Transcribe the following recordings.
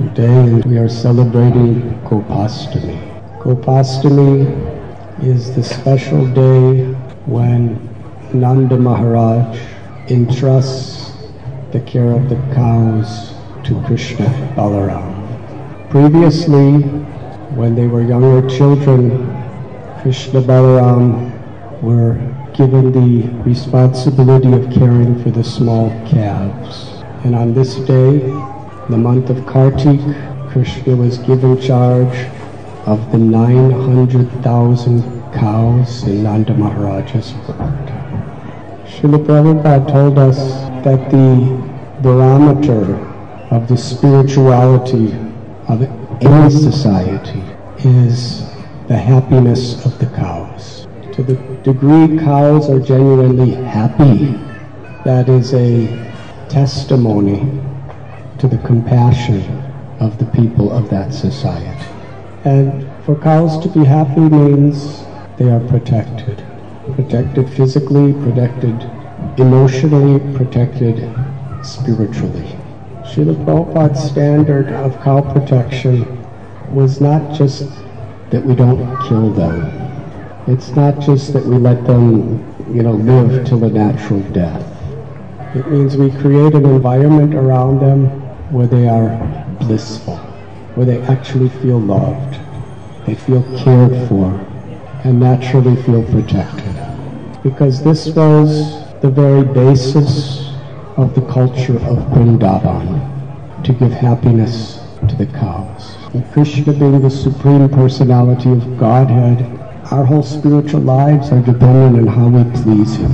Today we are celebrating Gopashtami. Gopashtami is the special day when Nanda Maharaj entrusts the care of the cows to Krishna Balaram. Previously, when they were younger children, Krishna Balaram were given the responsibility of caring for the small calves. And on this day, the month of Kartik, Krishna was given charge of the 900,000 cows in Nanda Maharaj's herd. Srila Prabhupada told us that the barometer of the spirituality of any society is the happiness of the cows. To the degree cows are genuinely happy, that is a testimony to the compassion of the people of that society. And for cows to be happy means they are protected. Protected physically, protected emotionally, protected spiritually. Srila Prabhupada's standard of cow protection was not just that we don't kill them. It's not just that we let them, you know, live till a natural death. It means we create an environment around them where they are blissful, where they actually feel loved, they feel cared for, and naturally feel protected. Because this was the very basis of the culture of Vrindavan, to give happiness to the cows. And Krishna being the supreme personality of Godhead, our whole spiritual lives are dependent on how we please Him.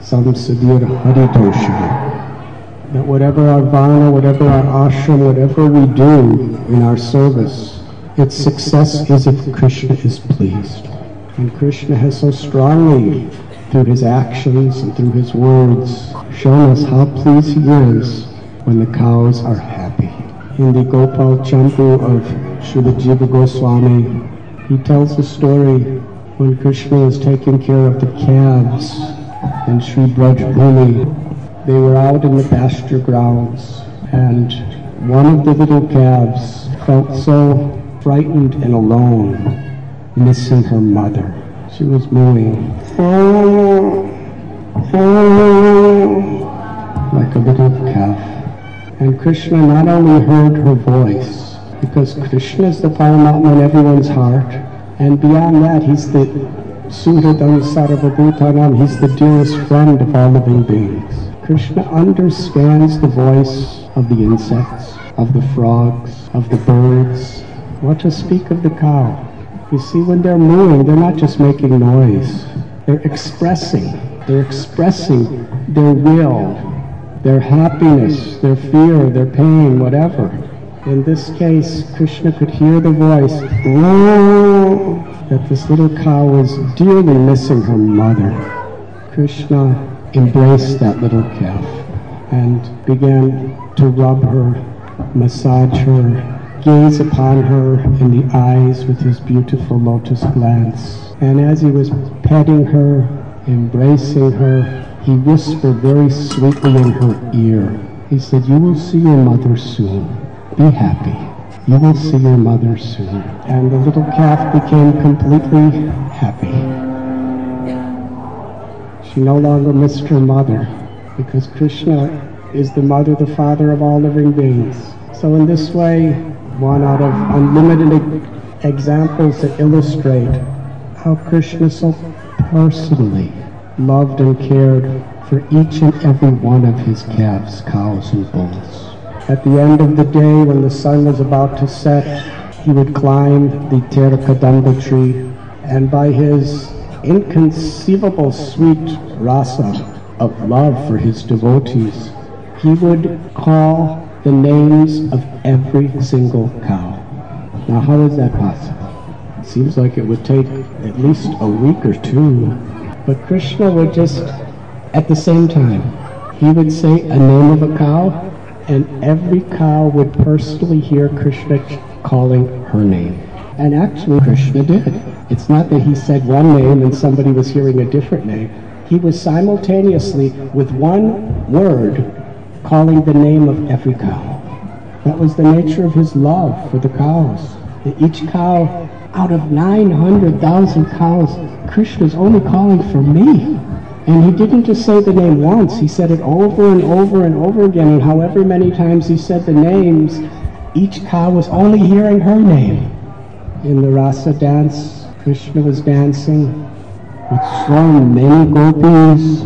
Sam Sadir Haritosha. That whatever our varna, whatever our ashram, whatever we do in our service, its success is if Krishna is pleased. And Krishna has so strongly, through his actions and through his words, shown us how pleased he is when the cows are happy. In the Gopal Champu of Srila Jiva Goswami, he tells the story when Krishna is taking care of the calves in Sri Braj Bhumi. They were out in the pasture grounds, and one of the little calves felt so frightened and alone, missing her mother. She was mooing like a little calf. And Krishna not only heard her voice, because Krishna is the Paramatma in everyone's heart, and beyond that, he's the Suhridam Sarvabhutanam, he's the dearest friend of all living beings. Krishna understands the voice of the insects, of the frogs, of the birds. What to speak of the cow? You see, when they're mooing, they're not just making noise. They're expressing. They're expressing their will, their happiness, their fear, their pain, whatever. In this case, Krishna could hear the voice that this little cow was dearly missing her mother. Krishna embraced that little calf and began to rub her, massage her, gaze upon her in the eyes with his beautiful lotus glance. And as he was petting her, embracing her, he whispered very sweetly in her ear. He said, You will see your mother soon. Be happy. You will see your mother soon. And the little calf became completely happy. No longer her mother because Krishna is the mother, the father of all living beings. So in this way, one out of unlimited examples that illustrate how Krishna so personally loved and cared for each and every one of his calves, cows, and bulls. At the end of the day, when the sun was about to set, he would climb the Terakadamba tree, and by his inconceivable sweet rasa of love for his devotees, he would call the names of every single cow. Now, how is that possible? It seems like it would take at least a week or two. But Krishna would just, at the same time, he would say a name of a cow, and every cow would personally hear Krishna calling her name. And actually, Krishna did. It's not that he said one name and somebody was hearing a different name. He was simultaneously, with one word, calling the name of every cow. That was the nature of his love for the cows. That each cow, out of 900,000 cows, Krishna's only calling for me. And he didn't just say the name once, he said it over and over and over again. And however many times he said the names, each cow was only hearing her name. In the rasa dance, Krishna was dancing with so many gopis,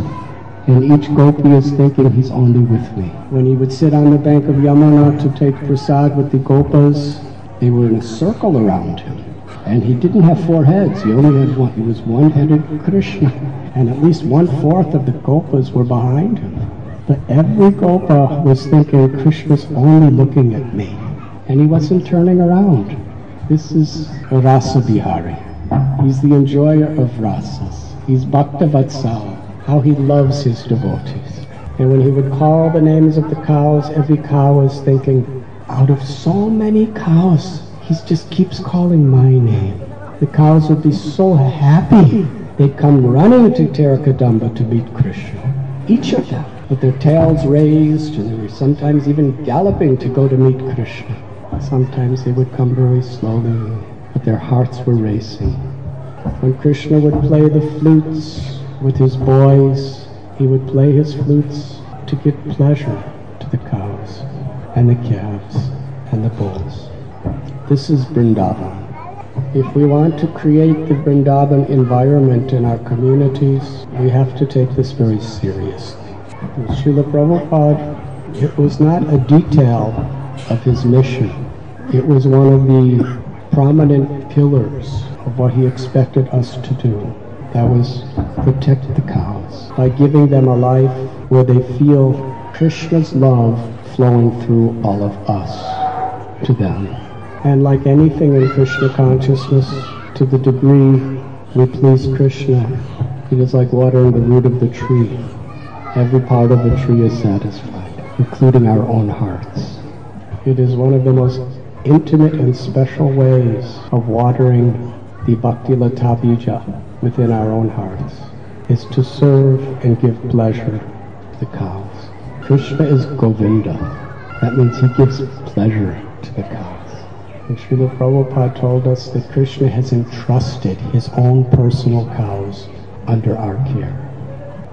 and each gopi is thinking he's only with me. When he would sit on the bank of Yamuna to take prasad with the gopas, they were in a circle around him. And he didn't have four heads, he only had one. He was one-headed Krishna. And at least one-fourth of the gopas were behind him. But every gopa was thinking Krishna's only looking at me. And he wasn't turning around. This is Rasa Bihari. He's the enjoyer of rasas. He's Bhakta Vatsala, how he loves his devotees. And when he would call the names of the cows, every cow was thinking, out of so many cows, he just keeps calling my name. The cows would be so happy. They'd come running to Terakadamba to meet Krishna. Each of them, with their tails raised, and they were sometimes even galloping to go to meet Krishna. Sometimes they would come very slowly, but their hearts were racing. When Krishna would play the flutes with his boys, he would play his flutes to give pleasure to the cows and the calves and the bulls. This is Vrindavan. If we want to create the Vrindavan environment in our communities, we have to take this very seriously. Srila Prabhupada, it was not a detail of his mission. It was one of the prominent pillars of what he expected us to do. That was protect the cows by giving them a life where they feel Krishna's love flowing through all of us to them. And like anything in Krishna consciousness, to the degree we please Krishna, it is like watering the root of the tree. Every part of the tree is satisfied, including our own hearts. It is one of the most intimate and special ways of watering the Bhakti Lata Bija within our own hearts, is to serve and give pleasure to the cows. Krishna is Govinda. That means he gives pleasure to the cows. And Srila Prabhupada told us that Krishna has entrusted his own personal cows under our care.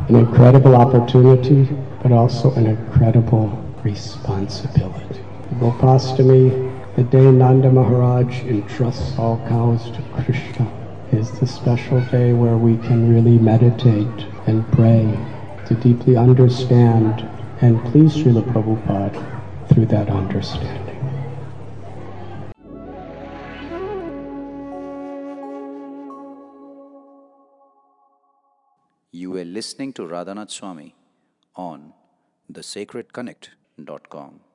An incredible opportunity, but also an incredible responsibility. Gopashtami, the day Nanda Maharaj entrusts all cows to Krishna, is the special day where we can really meditate and pray to deeply understand and please Srila Prabhupada through that understanding. You were listening to Radhanath Swami on thesacredconnect.com.